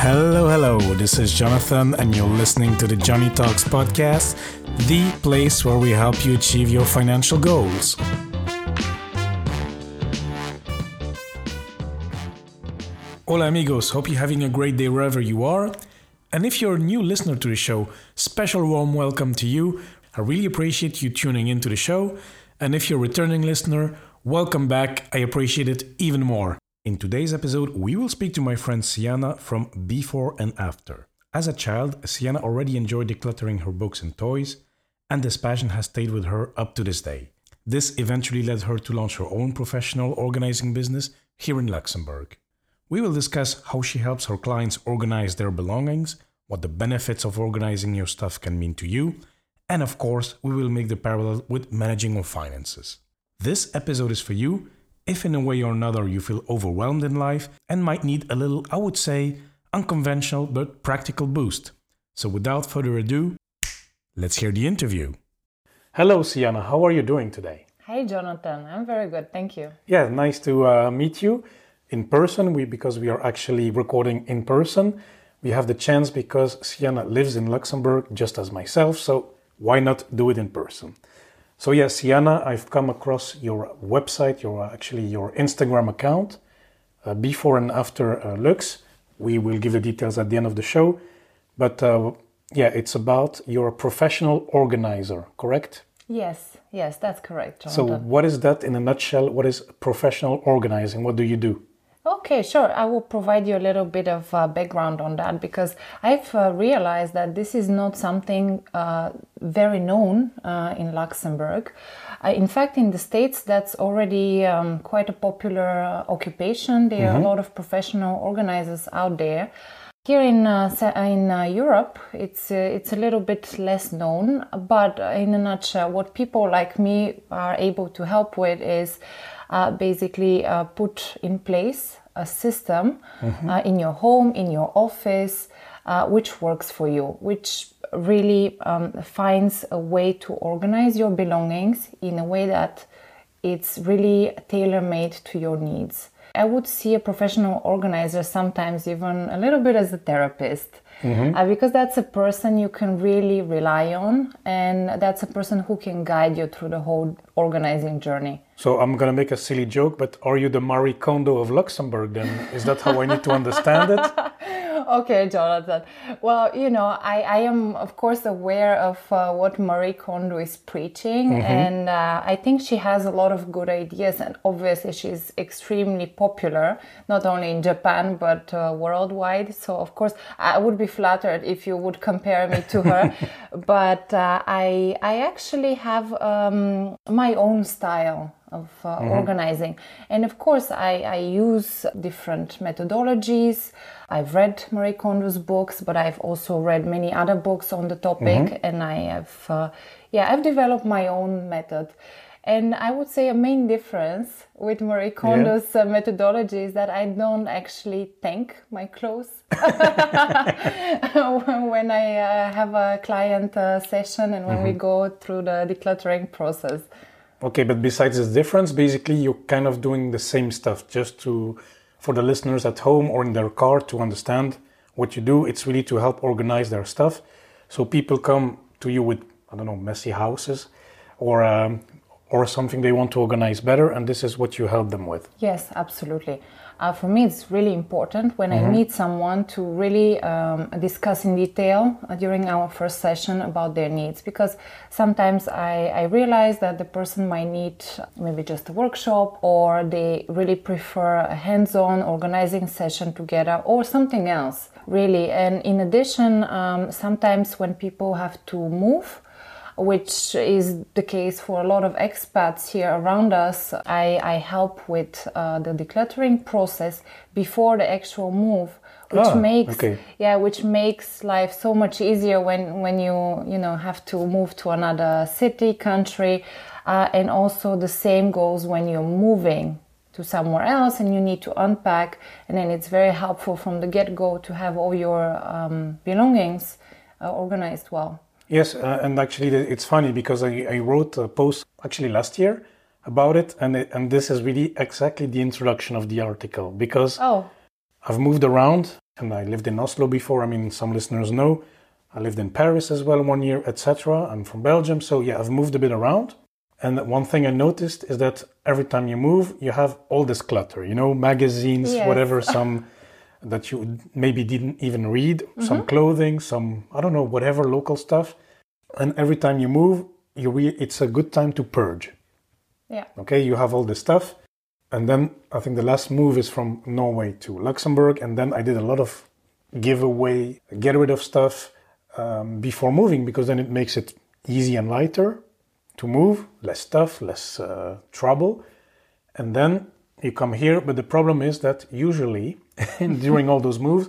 Hello, hello. This is Jonathan, and you're listening to the Joney Talks podcast, the place where we help you achieve your financial goals. Hola, amigos. Hope you're having a great day wherever you are. And if you're a new listener to the show, special warm welcome to you. I really appreciate you tuning into the show. And if you're a returning listener, welcome back. I appreciate it even more. In today's episode, we will speak to my friend Siyana from Before and After. As a child, Siyana already enjoyed decluttering her books and toys, and this passion has stayed with her up to this day. This eventually led her to launch her own professional organizing business here in Luxembourg. We will discuss how she helps her clients organize their belongings, what the benefits of organizing your stuff can mean to you, and of course, we will make the parallel with managing your finances. This episode is for you if in a way or another you feel overwhelmed in life and might need a little, I would say, unconventional but practical boost. So without further ado, let's hear the interview. Hello, Siyana. How are you doing today? Hi, Jonathan. I'm very good. Thank you. Yeah, nice to uh, meet you in person. We because we are actually recording in person. We have the chance because Siyana lives in Luxembourg just as myself. So why not do it in person? So yes, Siyana, I've come across your website, your actually your Instagram account, uh, before and after uh, Lux. We will give the details at the end of the show, but uh, yeah, it's about you're a professional organizer, correct? Yes, yes, that's correct. Jonathan. So what is that in a nutshell? What is professional organizing? What do you do? Okay, sure. I will provide you a little bit of uh, background on that because I've uh, realized that this is not something uh, very known uh, in Luxembourg. Uh, in fact, in the States, that's already um, quite a popular uh, occupation. There mm-hmm. are a mm-hmm. lot of professional organizers out there. Here in in Europe, it's it's a little bit less known. But in a nutshell, what people like me are able to help with is uh, basically uh, put in place a system mm-hmm. uh, in your home, in your office, uh, which works for you, which really um, finds a way to organize your belongings in a way that it's really tailor made to your needs. I would see a professional organizer sometimes even a little bit as a therapist. Mm-hmm. Uh, because that's a person you can really rely on, and that's a person who can guide you through the whole organizing journey. So I'm gonna make a silly joke, but are you the Marie Kondo of Luxembourg? Then is that how I need to understand it? okay, Jonathan. Well, you know, I, I am of course aware of uh, what Marie Kondo is preaching, mm-hmm. and uh, I think she has a lot of good ideas, and obviously she's extremely popular, not only in Japan but uh, worldwide. So of course, I would be flattered if you would compare me to her, but uh, I I actually have um, my own style of uh, mm-hmm. organizing. And of course, I, I, use different methodologies. I've read Marie Kondo's books, but I've also read many other books on the topic, mm-hmm. and I have, uh, yeah, I've developed my own method. And I would say a main difference with Marie Kondo's yeah. uh, methodology is that I don't actually tank my clothes when I uh, have a client uh, session and when mm-hmm. we go through the decluttering process. Okay, but besides this difference, basically you're kind of doing the same stuff just to for the listeners at home or in their car to understand what you do. It's really to help organize their stuff. So people come to you with I don't know messy houses or um, or something they want to organize better, and this is what you help them with. Yes, absolutely. Uh, for me, it's really important when mm-hmm. I meet someone to really um, discuss in detail uh, during our first session about their needs because sometimes I, I realize that the person might need maybe just a workshop or they really prefer a hands on organizing session together or something else, really. And in addition, um, sometimes when people have to move, which is the case for a lot of expats here around us. I, I help with uh, the decluttering process before the actual move which oh, makes okay. yeah which makes life so much easier when when you you know have to move to another city country uh, and also the same goes when you're moving to somewhere else and you need to unpack and then it's very helpful from the get-go to have all your um, belongings uh, organized well Yes, uh, and actually it's funny because I, I, wrote a post actually last year about it, and it, and this is really exactly the introduction of the article because oh. I've moved around and I lived in Oslo before. I mean, some listeners know. I lived in Paris as well one year, etc. I'm from Belgium, so yeah, I've moved a bit around. And one thing I noticed is that every time you move, you have all this clutter, you know, magazines, Yes. whatever, some that you maybe didn't even read, some clothing, some, I don't know, whatever local stuff. And every time you move, you re- it's a good time to purge. Yeah. Okay, you have all this stuff. And then I think the last move is from Norway to Luxembourg. And then I did a lot of giveaway, get rid of stuff um, before moving because then it makes it easy and lighter to move, less stuff, less uh, trouble. And then you come here. But the problem is that usually during all those moves,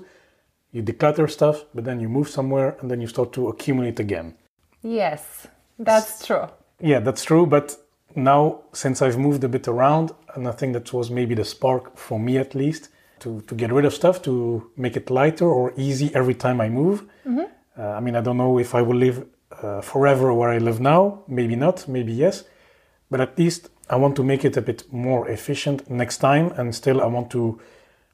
you declutter stuff, but then you move somewhere and then you start to accumulate again. Yes, that's true. Yeah, that's true. But now, since I've moved a bit around, and I think that was maybe the spark for me at least to, to get rid of stuff, to make it lighter or easy every time I move. Uh, I mean, I don't know if I will live uh, forever where I live now. Maybe not, maybe yes. But at least I want to make it a bit more efficient next time. And still, I want to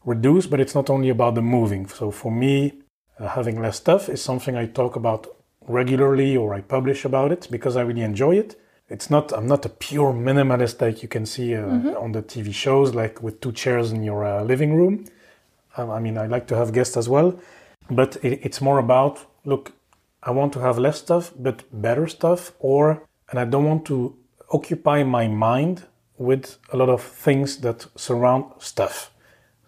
reduce, but it's not only about the moving. So for me, uh, having less stuff is something I talk about regularly or I publish about it because I really enjoy it. It's not, I'm not a pure minimalist like you can see uh, on the TV shows, like with two chairs in your uh, living room. Um, I mean, I like to have guests as well, but it, it's more about look, I want to have less stuff, but better stuff, or, and I don't want to occupy my mind with a lot of things that surround stuff.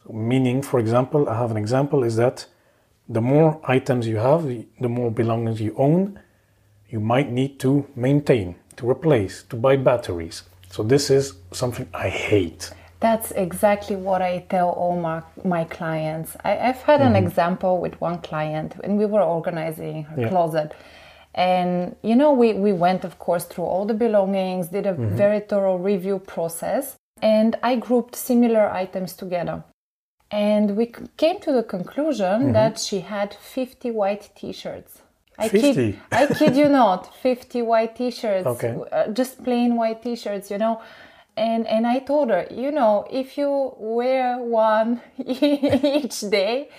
Meaning, for example, I have an example is that the more items you have, the more belongings you own, you might need to maintain, to replace, to buy batteries. So this is something I hate. That's exactly what I tell all my, my clients. I, I've had an mm-hmm. example with one client when we were organizing her Yeah. closet. And, you know, we, we went, of course, through all the belongings, did a mm-hmm. very thorough review process, and I grouped similar items together. And we came to the conclusion that she had 50 white t shirts. I 50? kid, I kid you not, 50 white t shirts, Okay. uh, just plain white t shirts, you know. And, and I told her, you know, if you wear one each day,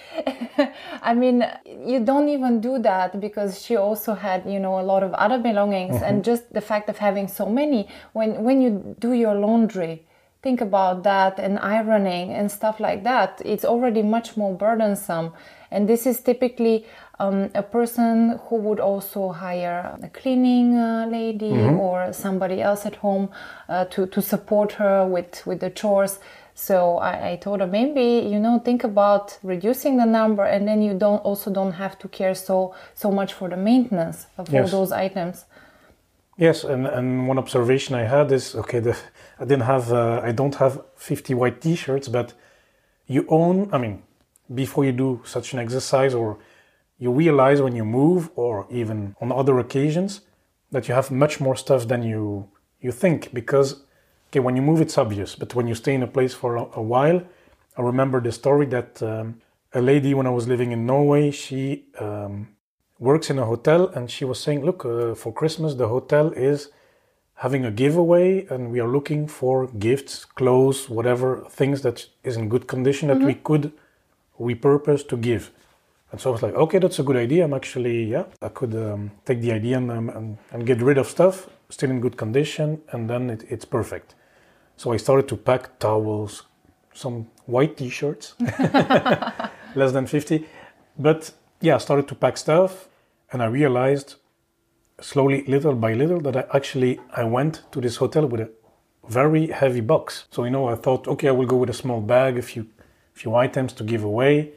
I mean, you don't even do that because she also had, you know, a lot of other belongings. And just the fact of having so many, when, when you do your laundry, think about that and ironing and stuff like that it's already much more burdensome and this is typically um, a person who would also hire a cleaning uh, lady or somebody else at home uh, to, to support her with, with the chores so I, I told her maybe you know think about reducing the number and then you don't also don't have to care so so much for the maintenance of Yes. all those items Yes, and, and one observation I had is okay. The, I didn't have, uh, I don't have fifty white T-shirts, but you own. I mean, before you do such an exercise, or you realize when you move, or even on other occasions, that you have much more stuff than you you think. Because okay, when you move, it's obvious, but when you stay in a place for a, a while, I remember the story that um, a lady when I was living in Norway, she. Um, works in a hotel and she was saying look uh, for christmas the hotel is having a giveaway and we are looking for gifts clothes whatever things that is in good condition that we could repurpose to give. And so i was like okay that's a good idea. I'm actually yeah i could um, take the idea and, um, and, and get rid of stuff still in good condition and then it, it's perfect. So i started to pack towels some white t-shirts less than 50 but yeah i started to pack stuff and i realized slowly little by little that i actually i went to this hotel with a very heavy box. So you know i thought okay i will go with a small bag a few few items to give away.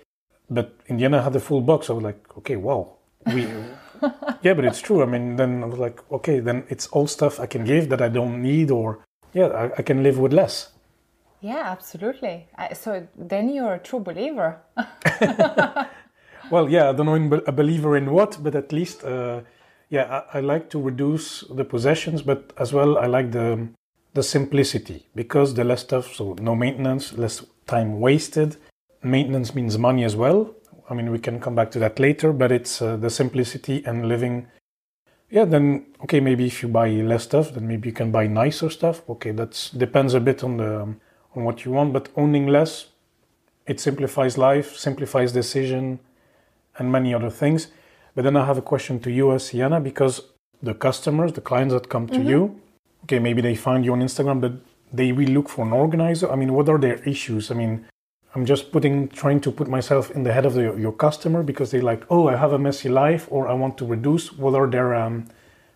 But in the end i had a full box. I was like okay wow. We yeah but it's true. I mean then i was like okay then it's all stuff i can give that i don't need or yeah i, I can live with less. Yeah absolutely. I, so then you're a true believer. Well, yeah, I don't know in, a believer in what, but at least, uh, yeah, I, I like to reduce the possessions, but as well, I like the the simplicity because the less stuff, so no maintenance, less time wasted. Maintenance means money as well. I mean, we can come back to that later, but it's uh, the simplicity and living. Yeah, then okay, maybe if you buy less stuff, then maybe you can buy nicer stuff. Okay, that depends a bit on the on what you want, but owning less it simplifies life, simplifies decision, and many other things. But then I have a question to you, as Siyana, because the customers, the clients that come to mm-hmm. you, okay, maybe they find you on Instagram, but they will look for an organizer. I mean, what are their issues? I mean, I'm just putting, trying to put myself in the head of the, your customer because they like, oh, I have a messy life, or I want to reduce. What are their um,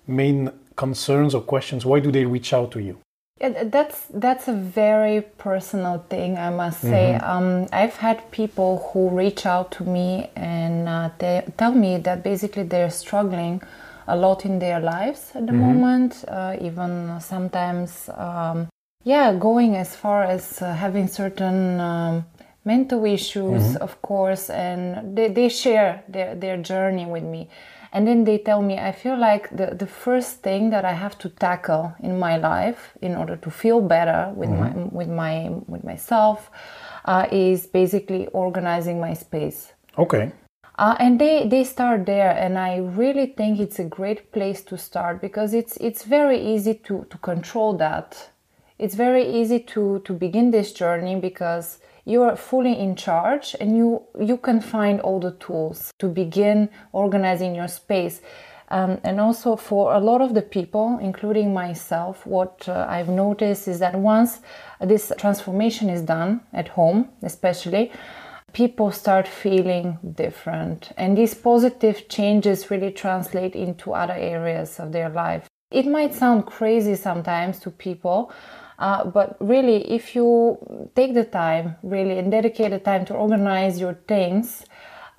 main concerns or questions? Why do they reach out to you? Yeah, that's that's a very personal thing, I must say. Mm-hmm. Um, I've had people who reach out to me and uh, they tell me that basically they're struggling a lot in their lives at the mm-hmm. moment, uh, even sometimes, um, yeah, going as far as uh, having certain um, mental issues, mm-hmm. of course, and they, they share their, their journey with me and then they tell me i feel like the, the first thing that i have to tackle in my life in order to feel better with mm-hmm. my with my with myself uh, is basically organizing my space. Okay. Uh, and they they start there and i really think it's a great place to start because it's it's very easy to to control that. It's very easy to to begin this journey because you are fully in charge and you you can find all the tools to begin organizing your space. Um, and also for a lot of the people including myself what uh, i've noticed is that once this transformation is done at home especially people start feeling different. And these positive changes really translate into other areas of their life. It might sound crazy sometimes to people uh, but really, if you take the time, really, and dedicate the time to organize your things,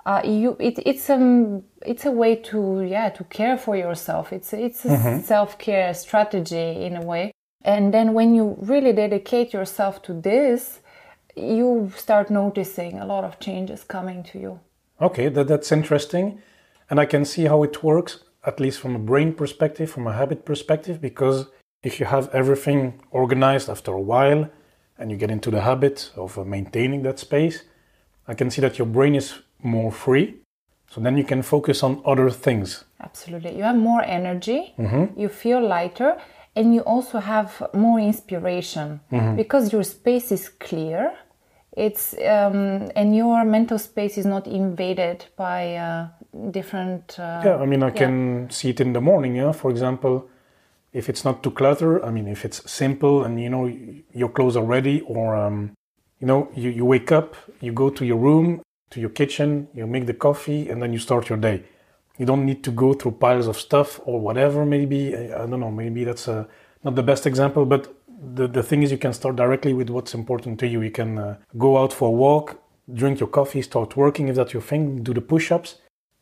uh, you it, it's um it's a way to yeah to care for yourself. It's it's a mm-hmm. self care strategy in a way. And then when you really dedicate yourself to this, you start noticing a lot of changes coming to you. Okay, that, that's interesting. And I can see how it works, at least from a brain perspective, from a habit perspective, because if you have everything organized after a while and you get into the habit of uh, maintaining that space, I can see that your brain is more free. So then you can focus on other things. Absolutely. You have more energy, mm-hmm. you feel lighter, and you also have more inspiration mm-hmm. because your space is clear. It's um, and your mental space is not invaded by uh, different. Uh, yeah, I mean, I yeah. can see it in the morning. Yeah, for example, if it's not too clutter i mean if it's simple and you know your clothes are ready or um, you know you, you wake up you go to your room to your kitchen you make the coffee and then you start your day. You don't need to go through piles of stuff or whatever maybe. I don't know maybe that's uh, not the best example but the, the thing is you can start directly with what's important to you. You can uh, go out for a walk drink your coffee start working if that's your thing do the push-ups.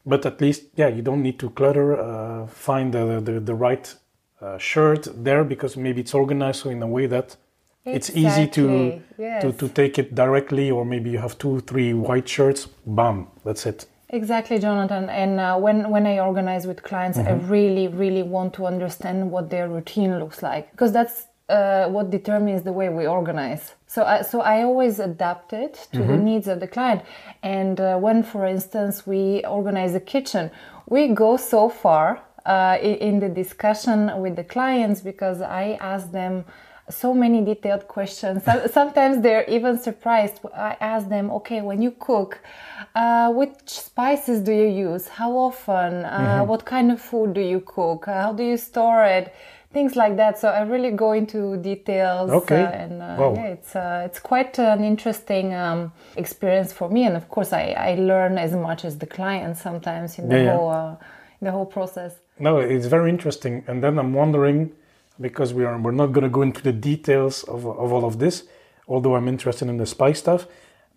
But at least yeah you don't need to clutter uh, find the, the, the right uh, shirt there because maybe it's organized so in a way that exactly. it's easy to, yes. to to take it directly or maybe you have two three white shirts bam that's it exactly jonathan and uh, when when i organize with clients mm-hmm. i really really want to understand what their routine looks like because that's uh, what determines the way we organize. So, I, so I always adapt it to mm-hmm. the needs of the client. And uh, when, for instance, we organize a kitchen, we go so far uh, in the discussion with the clients because I ask them so many detailed questions. Sometimes they're even surprised. I ask them, okay, when you cook, uh, which spices do you use? How often? Uh, mm-hmm. What kind of food do you cook? How do you store it? Things like that. So I really go into details. Okay. Uh, and uh, wow. yeah, it's uh, it's quite an interesting um, experience for me. And of course, I, I learn as much as the client sometimes in the yeah, whole yeah. in the whole process. No, it's very interesting. And then I'm wondering, because we are we're not going to go into the details of, of all of this, although I'm interested in the spy stuff.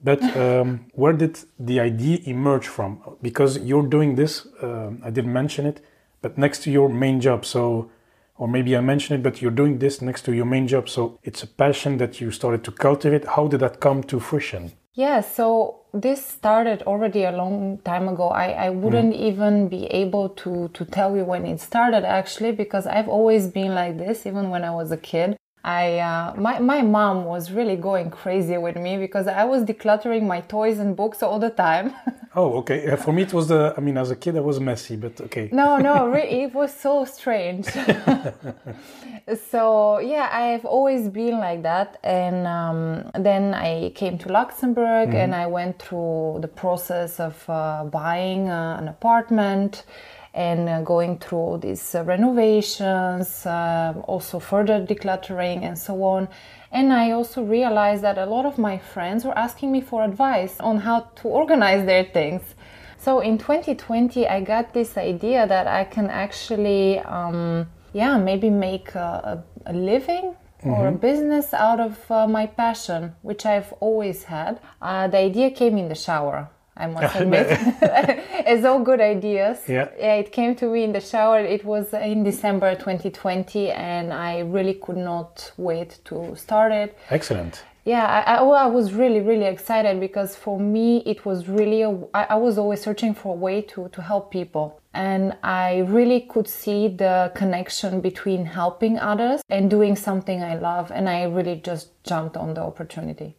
But um, where did the idea emerge from? Because you're doing this, uh, I didn't mention it, but next to your main job. So, or maybe I mentioned it, but you're doing this next to your main job. So it's a passion that you started to cultivate. How did that come to fruition? Yeah, so this started already a long time ago. I, I wouldn't mm. even be able to, to tell you when it started actually because I've always been like this, even when I was a kid. I uh, my my mom was really going crazy with me because I was decluttering my toys and books all the time. Oh, okay. Yeah, for me, it was the. I mean, as a kid, I was messy, but okay. No, no, re- it was so strange. so yeah, I've always been like that, and um, then I came to Luxembourg, and I went through the process of uh, buying uh, an apartment and uh, going through all these uh, renovations, uh, also further decluttering, and so on. And I also realized that a lot of my friends were asking me for advice on how to organize their things. So in 2020, I got this idea that I can actually, um, yeah, maybe make a, a, living or a business out of uh, my passion, which I've always had. Uh, the idea came in the shower. I must admit, as all good ideas. Yeah. it came to me in the shower. It was in December 2020, and I really could not wait to start it. Excellent. Yeah, I, I, I was really, really excited because for me, it was really, a, I, I was always searching for a way to, to help people. And I really could see the connection between helping others and doing something I love. And I really just jumped on the opportunity.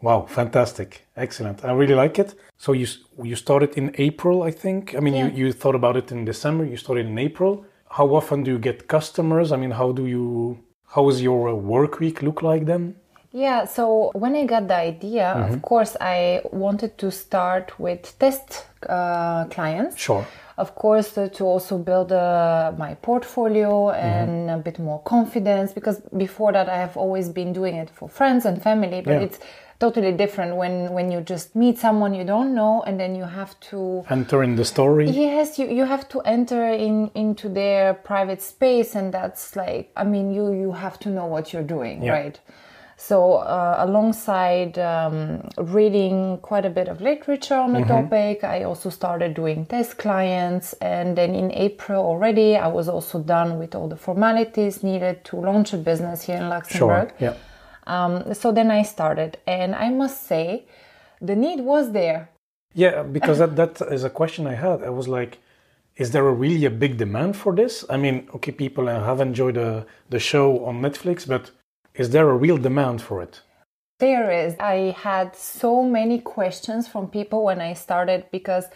Wow, fantastic. Excellent. I really like it. So you you started in April, I think. I mean, Yeah. you, you thought about it in December, you started in April. How often do you get customers? I mean, how do you how does your uh, work week look like then? Yeah, so when I got the idea, of course, I wanted to start with test uh, clients. Sure. Of course, uh, to also build uh, my portfolio and a bit more confidence because before that, I have always been doing it for friends and family, but Yeah. it's totally different when, when you just meet someone you don't know and then you have to Enter in the story. Yes, you, you have to enter in into their private space, and that's like I mean you you have to know what you're doing, Yeah. right? So uh, alongside um, reading quite a bit of literature on the topic, I also started doing test clients, and then in April already, I was also done with all the formalities needed to launch a business here in Luxembourg. Sure. Yeah. Um, so then I started, and I must say, the need was there. Yeah, because that, that is a question I had. I was like, is there a really a big demand for this? I mean, okay, people have enjoyed the, the show on Netflix, but is there a real demand for it? There is. I had so many questions from people when I started because,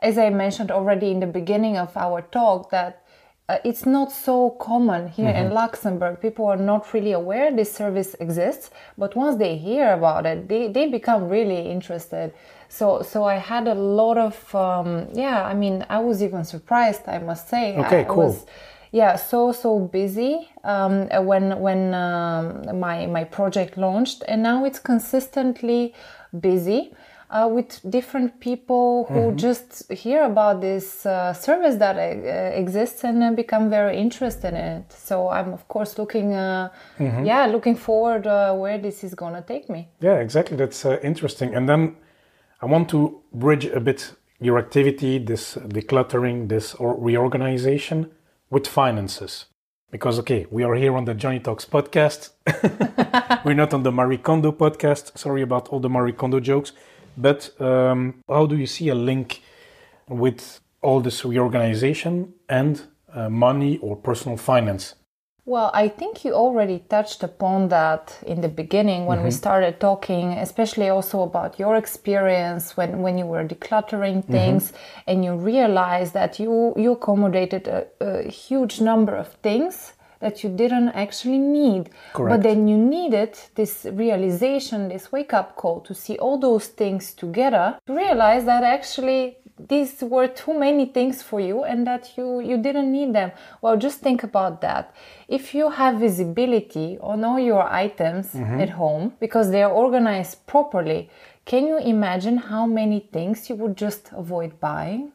as I mentioned already in the beginning of our talk, that uh, it's not so common here in Luxembourg. People are not really aware this service exists, but once they hear about it, they, they become really interested. So, so I had a lot of, um, yeah, I mean, I was even surprised, I must say. Okay, I cool. was- yeah so so busy um, when when um, my my project launched and now it's consistently busy uh, with different people who just hear about this uh, service that uh, exists and uh, become very interested in it so i'm of course looking uh, yeah looking forward uh, where this is gonna take me Yeah, exactly. That's uh, interesting. And then I want to bridge a bit your activity, this decluttering, this or reorganization with finances. Because, okay, we are here on the Joney Talks podcast. We're not on the Marie Kondo podcast. Sorry about all the Marie Kondo jokes. But um, how do you see a link with all this reorganization and uh, money or personal finance? Well, I think you already touched upon that in the beginning when we started talking, especially also about your experience when, when you were decluttering things and you realized that you, you accommodated a, a huge number of things that you didn't actually need. Correct. But then you needed this realization, this wake up call to see all those things together, to realize that actually these were too many things for you and that you you didn't need them well just think about that if you have visibility on all your items mm-hmm. at home because they are organized properly can you imagine how many things you would just avoid buying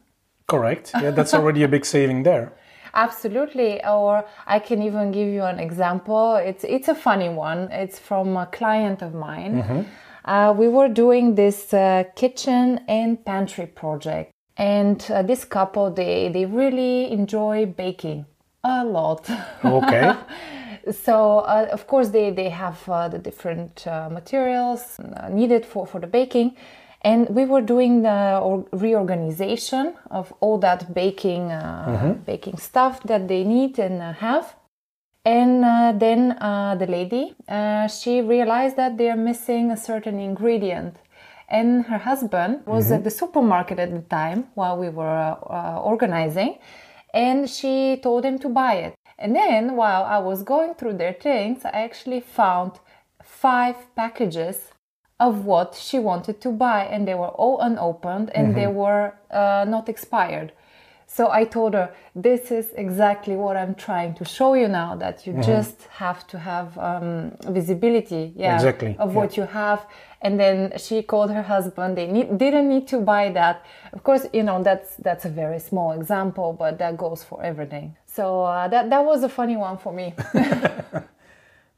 Correct. Yeah, that's already a big saving there. Absolutely. Or I can even give you an example. It's it's a funny one. It's from a client of mine. Uh, we were doing this uh, kitchen and pantry project, and uh, this couple they they really enjoy baking a lot. Okay. so uh, of course they they have uh, the different uh, materials uh, needed for for the baking and we were doing the reorganization of all that baking uh, baking stuff that they need and uh, have. And uh, then uh, the lady uh, she realized that they're missing a certain ingredient. And her husband was at the supermarket at the time while we were uh, organizing, and she told him to buy it. And then while I was going through their things, I actually found five packages of what she wanted to buy, and they were all unopened and they were uh, not expired. So I told her, this is exactly what I'm trying to show you now that you just have to have um, visibility yeah, Exactly, of yeah. what you have. And then she called her husband. They need, didn't need to buy that. Of course, you know, that's, that's a very small example, but that goes for everything. So uh, that, that was a funny one for me.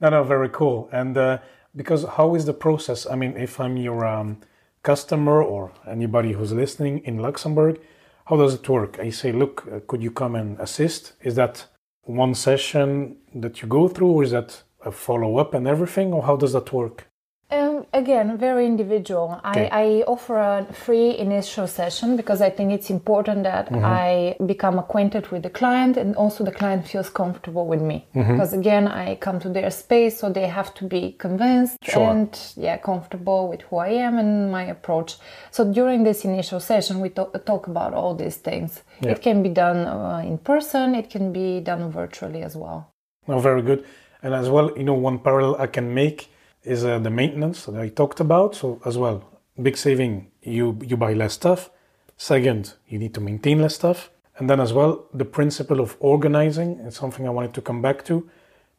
No, no, very cool. And uh, because how is the process? I mean, if I'm your um, customer or anybody who's listening in Luxembourg, how does it work? I say, look, uh, could you come and assist? Is that one session that you go through, or is that a follow up and everything, or how does that work? Um, again, very individual. Okay. I, I offer a free initial session because I think it's important that Mm-hmm. I become acquainted with the client and also the client feels comfortable with me. Mm-hmm. Because again, I come to their space, so they have to be convinced Sure. and yeah, comfortable with who I am and my approach. So during this initial session, we talk, talk about all these things. Yeah. It can be done uh, in person, it can be done virtually as well. No, very good. And as well, you know, one parallel I can make is uh, the maintenance that I talked about. So as well, big saving, you you buy less stuff. Second, you need to maintain less stuff. And then as well, the principle of organizing is something I wanted to come back to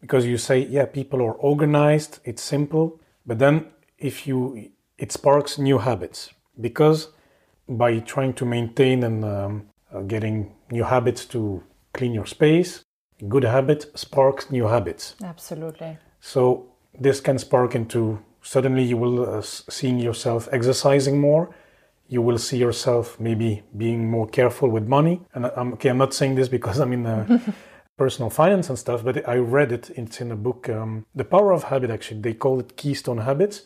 because you say, yeah, people are organized, it's simple, but then if you it sparks new habits because by trying to maintain and um, uh, getting new habits to clean your space, good habit sparks new habits. Absolutely. So this can spark into suddenly you will uh, seeing yourself exercising more. You will see yourself maybe being more careful with money. And I- I'm okay. I'm not saying this because I'm in uh, personal finance and stuff, but I read it. It's in a book, um, The Power of Habit. Actually, they call it Keystone Habits.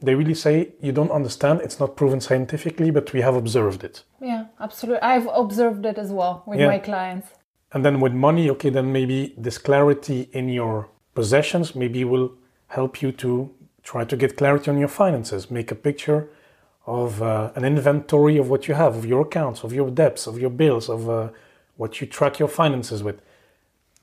They really say you don't understand. It's not proven scientifically, but we have observed it. Yeah, absolutely. I've observed it as well with Yeah. my clients. And then with money, okay, then maybe this clarity in your possessions maybe will help you to try to get clarity on your finances. Make a picture of uh, an inventory of what you have, of your accounts, of your debts, of your bills, of uh, what you track your finances with.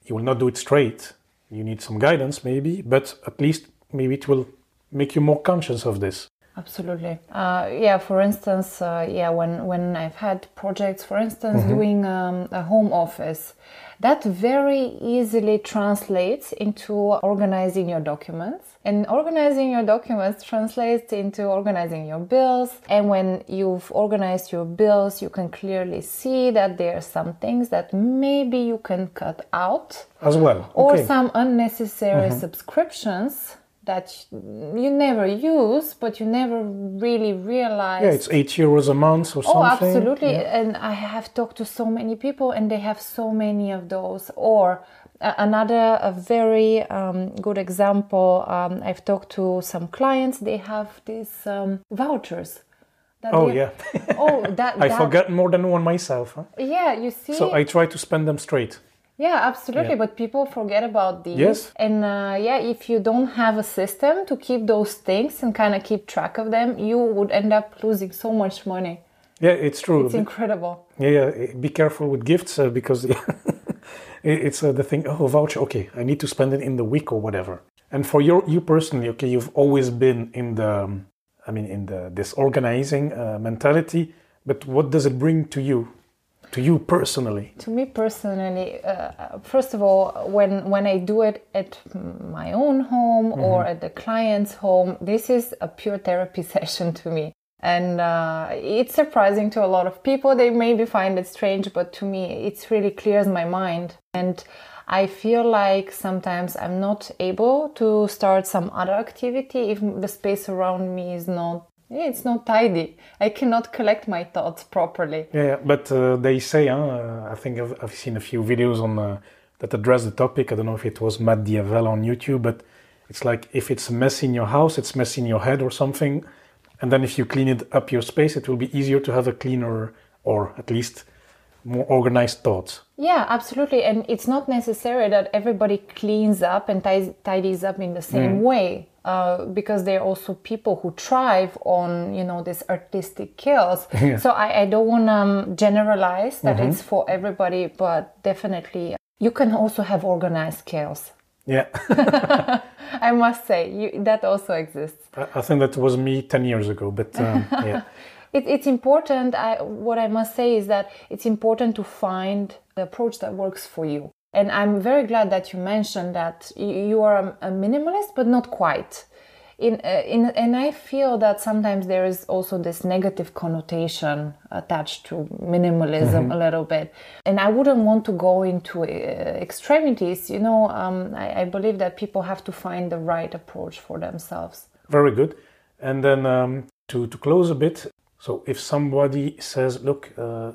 You will not do it straight. You need some guidance, maybe, but at least maybe it will make you more conscious of this. Absolutely. Uh, yeah. For instance, uh, yeah, when when I've had projects, for instance, doing um, a home office, that very easily translates into organizing your documents, and organizing your documents translates into organizing your bills. And when you've organized your bills, you can clearly see that there are some things that maybe you can cut out As well. or okay. some unnecessary subscriptions that you never use but you never really realize yeah, it's eight euros a month or something. oh absolutely and i have talked to so many people and they have so many of those or uh, another a very um, good example um, i've talked to some clients they have these um, vouchers that Oh, yeah. oh that, I that forgot more than one myself. Huh? yeah you see So I try to spend them straight. Yeah, absolutely. Yeah. But people forget about these. Yes. And uh, yeah, if you don't have a system to keep those things and kind of keep track of them, you would end up losing so much money. Yeah, it's true. It's incredible. yeah, yeah. Be careful with gifts uh, because it's uh, the thing. Oh, voucher. Okay, I need to spend it in the week or whatever. And for your you personally, okay, you've always been in the, um, I mean, in the this organizing uh, mentality. But what does it bring to you, to you personally? To me personally, uh, first of all, when when I do it at my own home or at the client's home, this is a pure therapy session to me. And uh, it's surprising to a lot of people. They maybe find it strange, but to me, it really clears my mind. And I feel like sometimes I'm not able to start some other activity if the space around me is not. Yeah, it's not tidy. I cannot collect my thoughts properly. Yeah, yeah. but uh, they say, huh, uh, I think I've, I've seen a few videos on uh, that address the topic. I don't know if it was Matt D'Avella on YouTube, but it's like if it's messy in your house, it's messy in your head or something. And then if you clean it up your space, it will be easier to have a cleaner or at least more organized thoughts. Yeah, absolutely. And it's not necessary that everybody cleans up and tidies up in the same way. Uh, because there are also people who thrive on you know this artistic chaos so i, I don't want to um, generalize that it's for everybody but definitely you can also have organized chaos Yeah, i must say you, that also exists I I think that was me 10 years ago, but um, yeah. It, it's important I, what i must say is that it's important to find the approach that works for you. And i'm very glad that you mentioned that you are a, minimalist but not quite. In, uh, in and i feel that sometimes there is also this negative connotation attached to minimalism a little bit. And i wouldn't want to go into uh, extremities you know um, I, I believe that people have to find the right approach for themselves. Very good. And then um, to, to close a bit, so if somebody says, look, uh,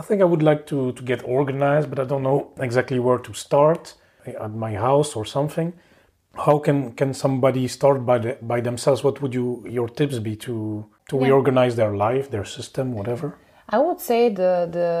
I think I would like to, to get organized, but I don't know exactly where to start at my house or something. How can, can somebody start by, the, by themselves? What would you your tips be to, to Yeah. reorganize their life, their system, whatever? I would say the the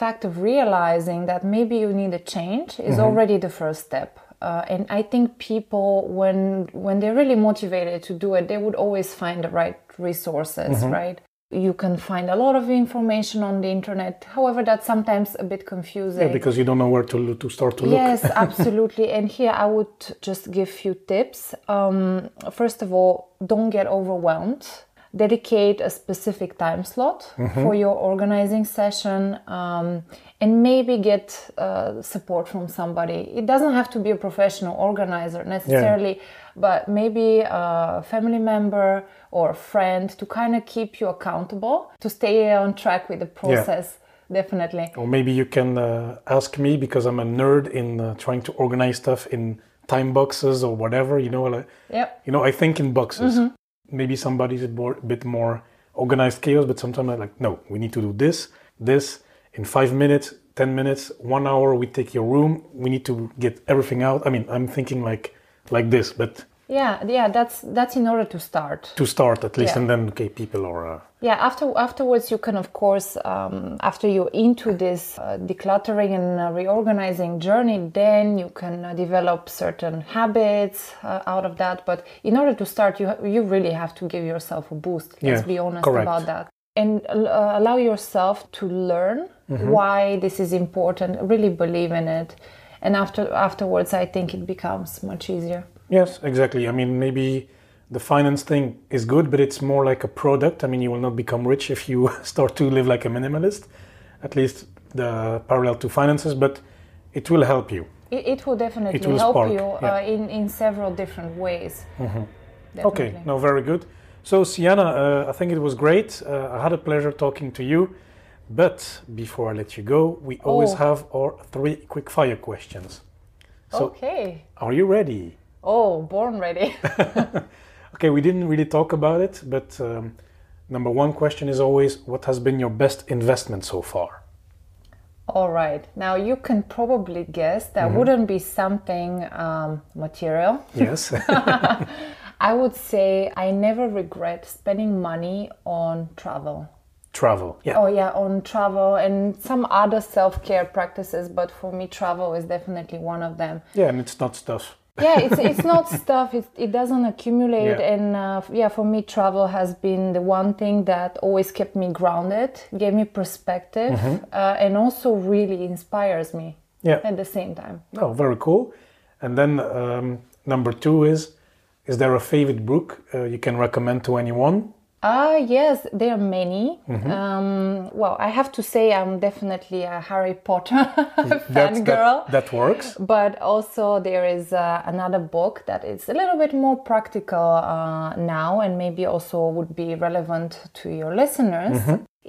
fact of realizing that maybe you need a change is already the first step. Uh, and I think people, when when they're really motivated to do it, they would always find the right resources, right? You can find a lot of information on the internet. However, that's sometimes a bit confusing. Yeah, because you don't know where to, to start to look. Yes, absolutely. And here I would just give few tips. Um, first of all, don't get overwhelmed. Dedicate a specific time slot for your organizing session um, and maybe get uh, support from somebody. It doesn't have to be a professional organizer necessarily, but maybe a family member or a friend to kind of keep you accountable, to stay on track with the process. Definitely. Or maybe you can uh, ask me because I'm a nerd in uh, trying to organize stuff in time boxes or whatever. You know, like, Yep. you know, I think in boxes. Maybe somebody's a bit more organized chaos, but sometimes I'm like, no, we need to do this, this in five minutes, ten minutes, one hour. We take your room. We need to get everything out. I mean, I'm thinking like like this, but Yeah, yeah, that's that's in order to start. to start at least, Yeah. and then okay, people are. Uh, Yeah, after afterwards you can of course um, after you're into this uh, decluttering and uh, reorganizing journey, then you can uh, develop certain habits uh, out of that. But in order to start, you you really have to give yourself a boost. Let's Yeah, be honest correct. about that, and uh, allow yourself to learn Mm-hmm. why this is important. Really believe in it, and after afterwards, I think it becomes much easier. Yes, exactly. I mean, maybe the finance thing is good, but it's more like a product. I mean, you will not become rich if you start to live like a minimalist, at least the parallel to finances, but it will help you. It, it will definitely It will help spark, you yeah. Mm-hmm. uh, in in several different ways. Okay, no, very good. So, Siyana, uh, I think it was great. Uh, I had a pleasure talking to you. But before I let you go, we always Oh. have our three quick fire questions. So, okay. are you ready? Oh, born ready. Okay, we didn't really talk about it, but um, number one question is always what has been your best investment so far? All right. Now you can probably guess that Mm-hmm. wouldn't be something um, material. Yes. I would say I never regret spending money on travel. Travel. Yeah. Oh yeah, on travel and some other self-care practices, but for me, travel is definitely one of them. Yeah, and it's not stuff. yeah it's, it's not stuff it, it doesn't accumulate Yeah. and uh, yeah for me travel has been the one thing that always kept me grounded gave me perspective Mm-hmm. uh, and also really inspires me Yeah. at the same time Oh, very cool. And then um, number two is is there a favorite book uh, you can recommend to anyone? ah yes there are many Mm-hmm. um, well i have to say i'm definitely a harry potter fan girl That, that works. but also there is uh, another book that is a little bit more practical uh, now and maybe also would be relevant to your listeners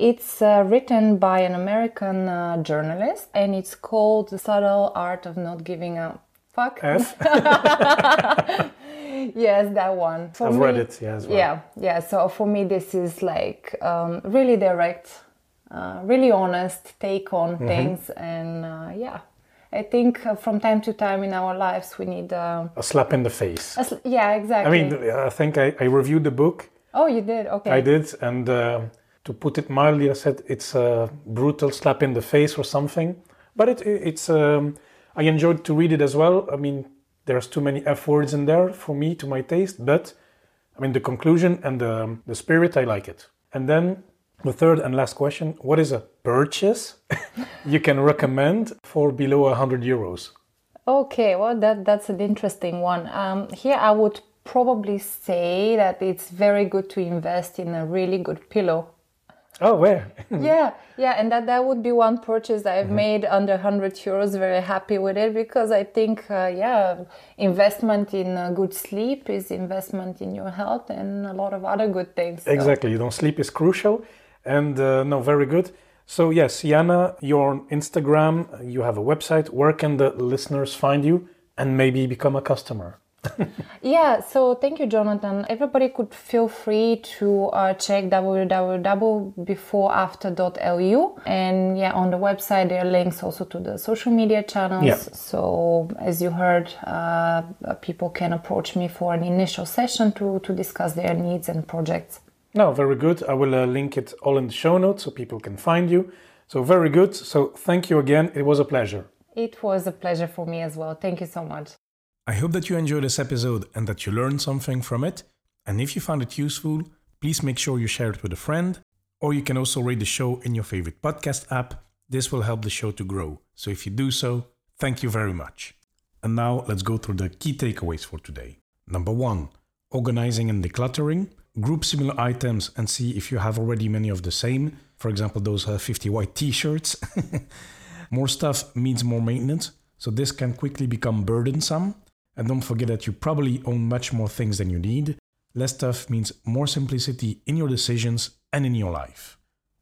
it's uh, written by an american uh, journalist and it's called the subtle art of not giving a fuck F. yes that one For I've me- read it. Yeah, as well. yeah yeah so for me this is like um, really direct uh, really honest take on Mm-hmm. things and uh, yeah i think uh, from time to time in our lives we need uh, A slap in the face. a sl- yeah exactly. I mean, I think I, I reviewed the book. oh you did okay I did, and uh, To put it mildly, I said it's a brutal slap in the face or something. But it, it's um, I enjoyed to read it as well. I mean, there's too many F words in there for me to my taste, but I mean the conclusion and the, the spirit, I like it. And then the third and last question: What is a purchase you can recommend for below 100 euros? Okay, well that that's an interesting one. Um, here I would probably say that it's very good to invest in a really good pillow. Oh, where? yeah, yeah, and that that would be one purchase I've mm-hmm. made under 100 euros. Very happy with it because I think, uh, yeah, investment in uh, good sleep is investment in your health and a lot of other good things. So. Exactly, you know, sleep is crucial, and uh, no, very good. So yes, Yana, you're on Instagram. You have a website. Where can the listeners find you and maybe become a customer? yeah, so thank you, Jonathan. Everybody could feel free to uh, check www.beforeafter.lu. And yeah, on the website, there are links also to the social media channels. Yeah. So, as you heard, uh, people can approach me for an initial session to, to discuss their needs and projects. No, very good. I will uh, link it all in the show notes so people can find you. So, very good. So, thank you again. It was a pleasure. It was a pleasure for me as well. Thank you so much. I hope that you enjoyed this episode and that you learned something from it. And if you found it useful, please make sure you share it with a friend, or you can also rate the show in your favorite podcast app. This will help the show to grow. So if you do so, thank you very much. And now let's go through the key takeaways for today. Number one, organizing and decluttering. Group similar items and see if you have already many of the same. For example, those uh, 50 white t shirts. more stuff means more maintenance, so this can quickly become burdensome. And don't forget that you probably own much more things than you need. Less stuff means more simplicity in your decisions and in your life.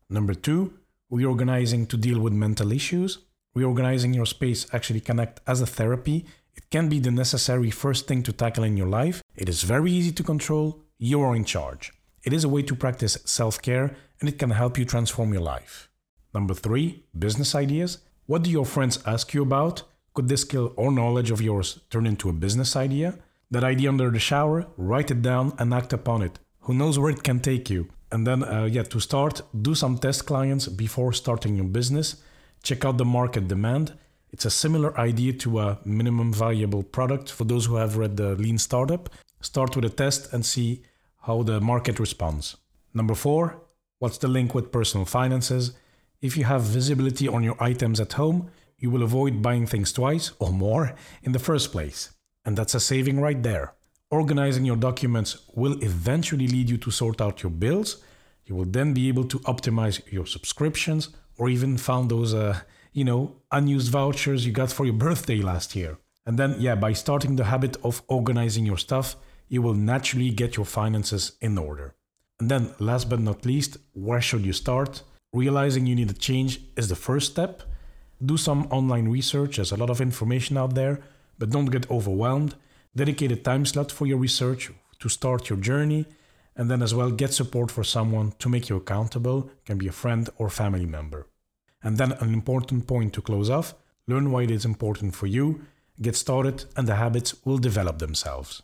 Number two, reorganizing to deal with mental issues. Reorganizing your space actually can act as a therapy. It can be the necessary first thing to tackle in your life. It is very easy to control. You are in charge. It is a way to practice self care and it can help you transform your life. Number three, business ideas. What do your friends ask you about? Could this skill or knowledge of yours turn into a business idea? That idea under the shower, write it down and act upon it. Who knows where it can take you? And then, uh, yeah, to start, do some test clients before starting your business. Check out the market demand. It's a similar idea to a minimum viable product for those who have read the Lean Startup. Start with a test and see how the market responds. Number four, what's the link with personal finances? If you have visibility on your items at home, you will avoid buying things twice or more in the first place. And that's a saving right there. Organizing your documents will eventually lead you to sort out your bills. You will then be able to optimize your subscriptions or even found those, uh, you know, unused vouchers you got for your birthday last year. And then, yeah, by starting the habit of organizing your stuff, you will naturally get your finances in order. And then, last but not least, where should you start? Realizing you need a change is the first step do some online research, there's a lot of information out there, but don't get overwhelmed. Dedicate a time slot for your research to start your journey, and then as well get support for someone to make you accountable, can be a friend or family member. And then an important point to close off learn why it is important for you, get started, and the habits will develop themselves.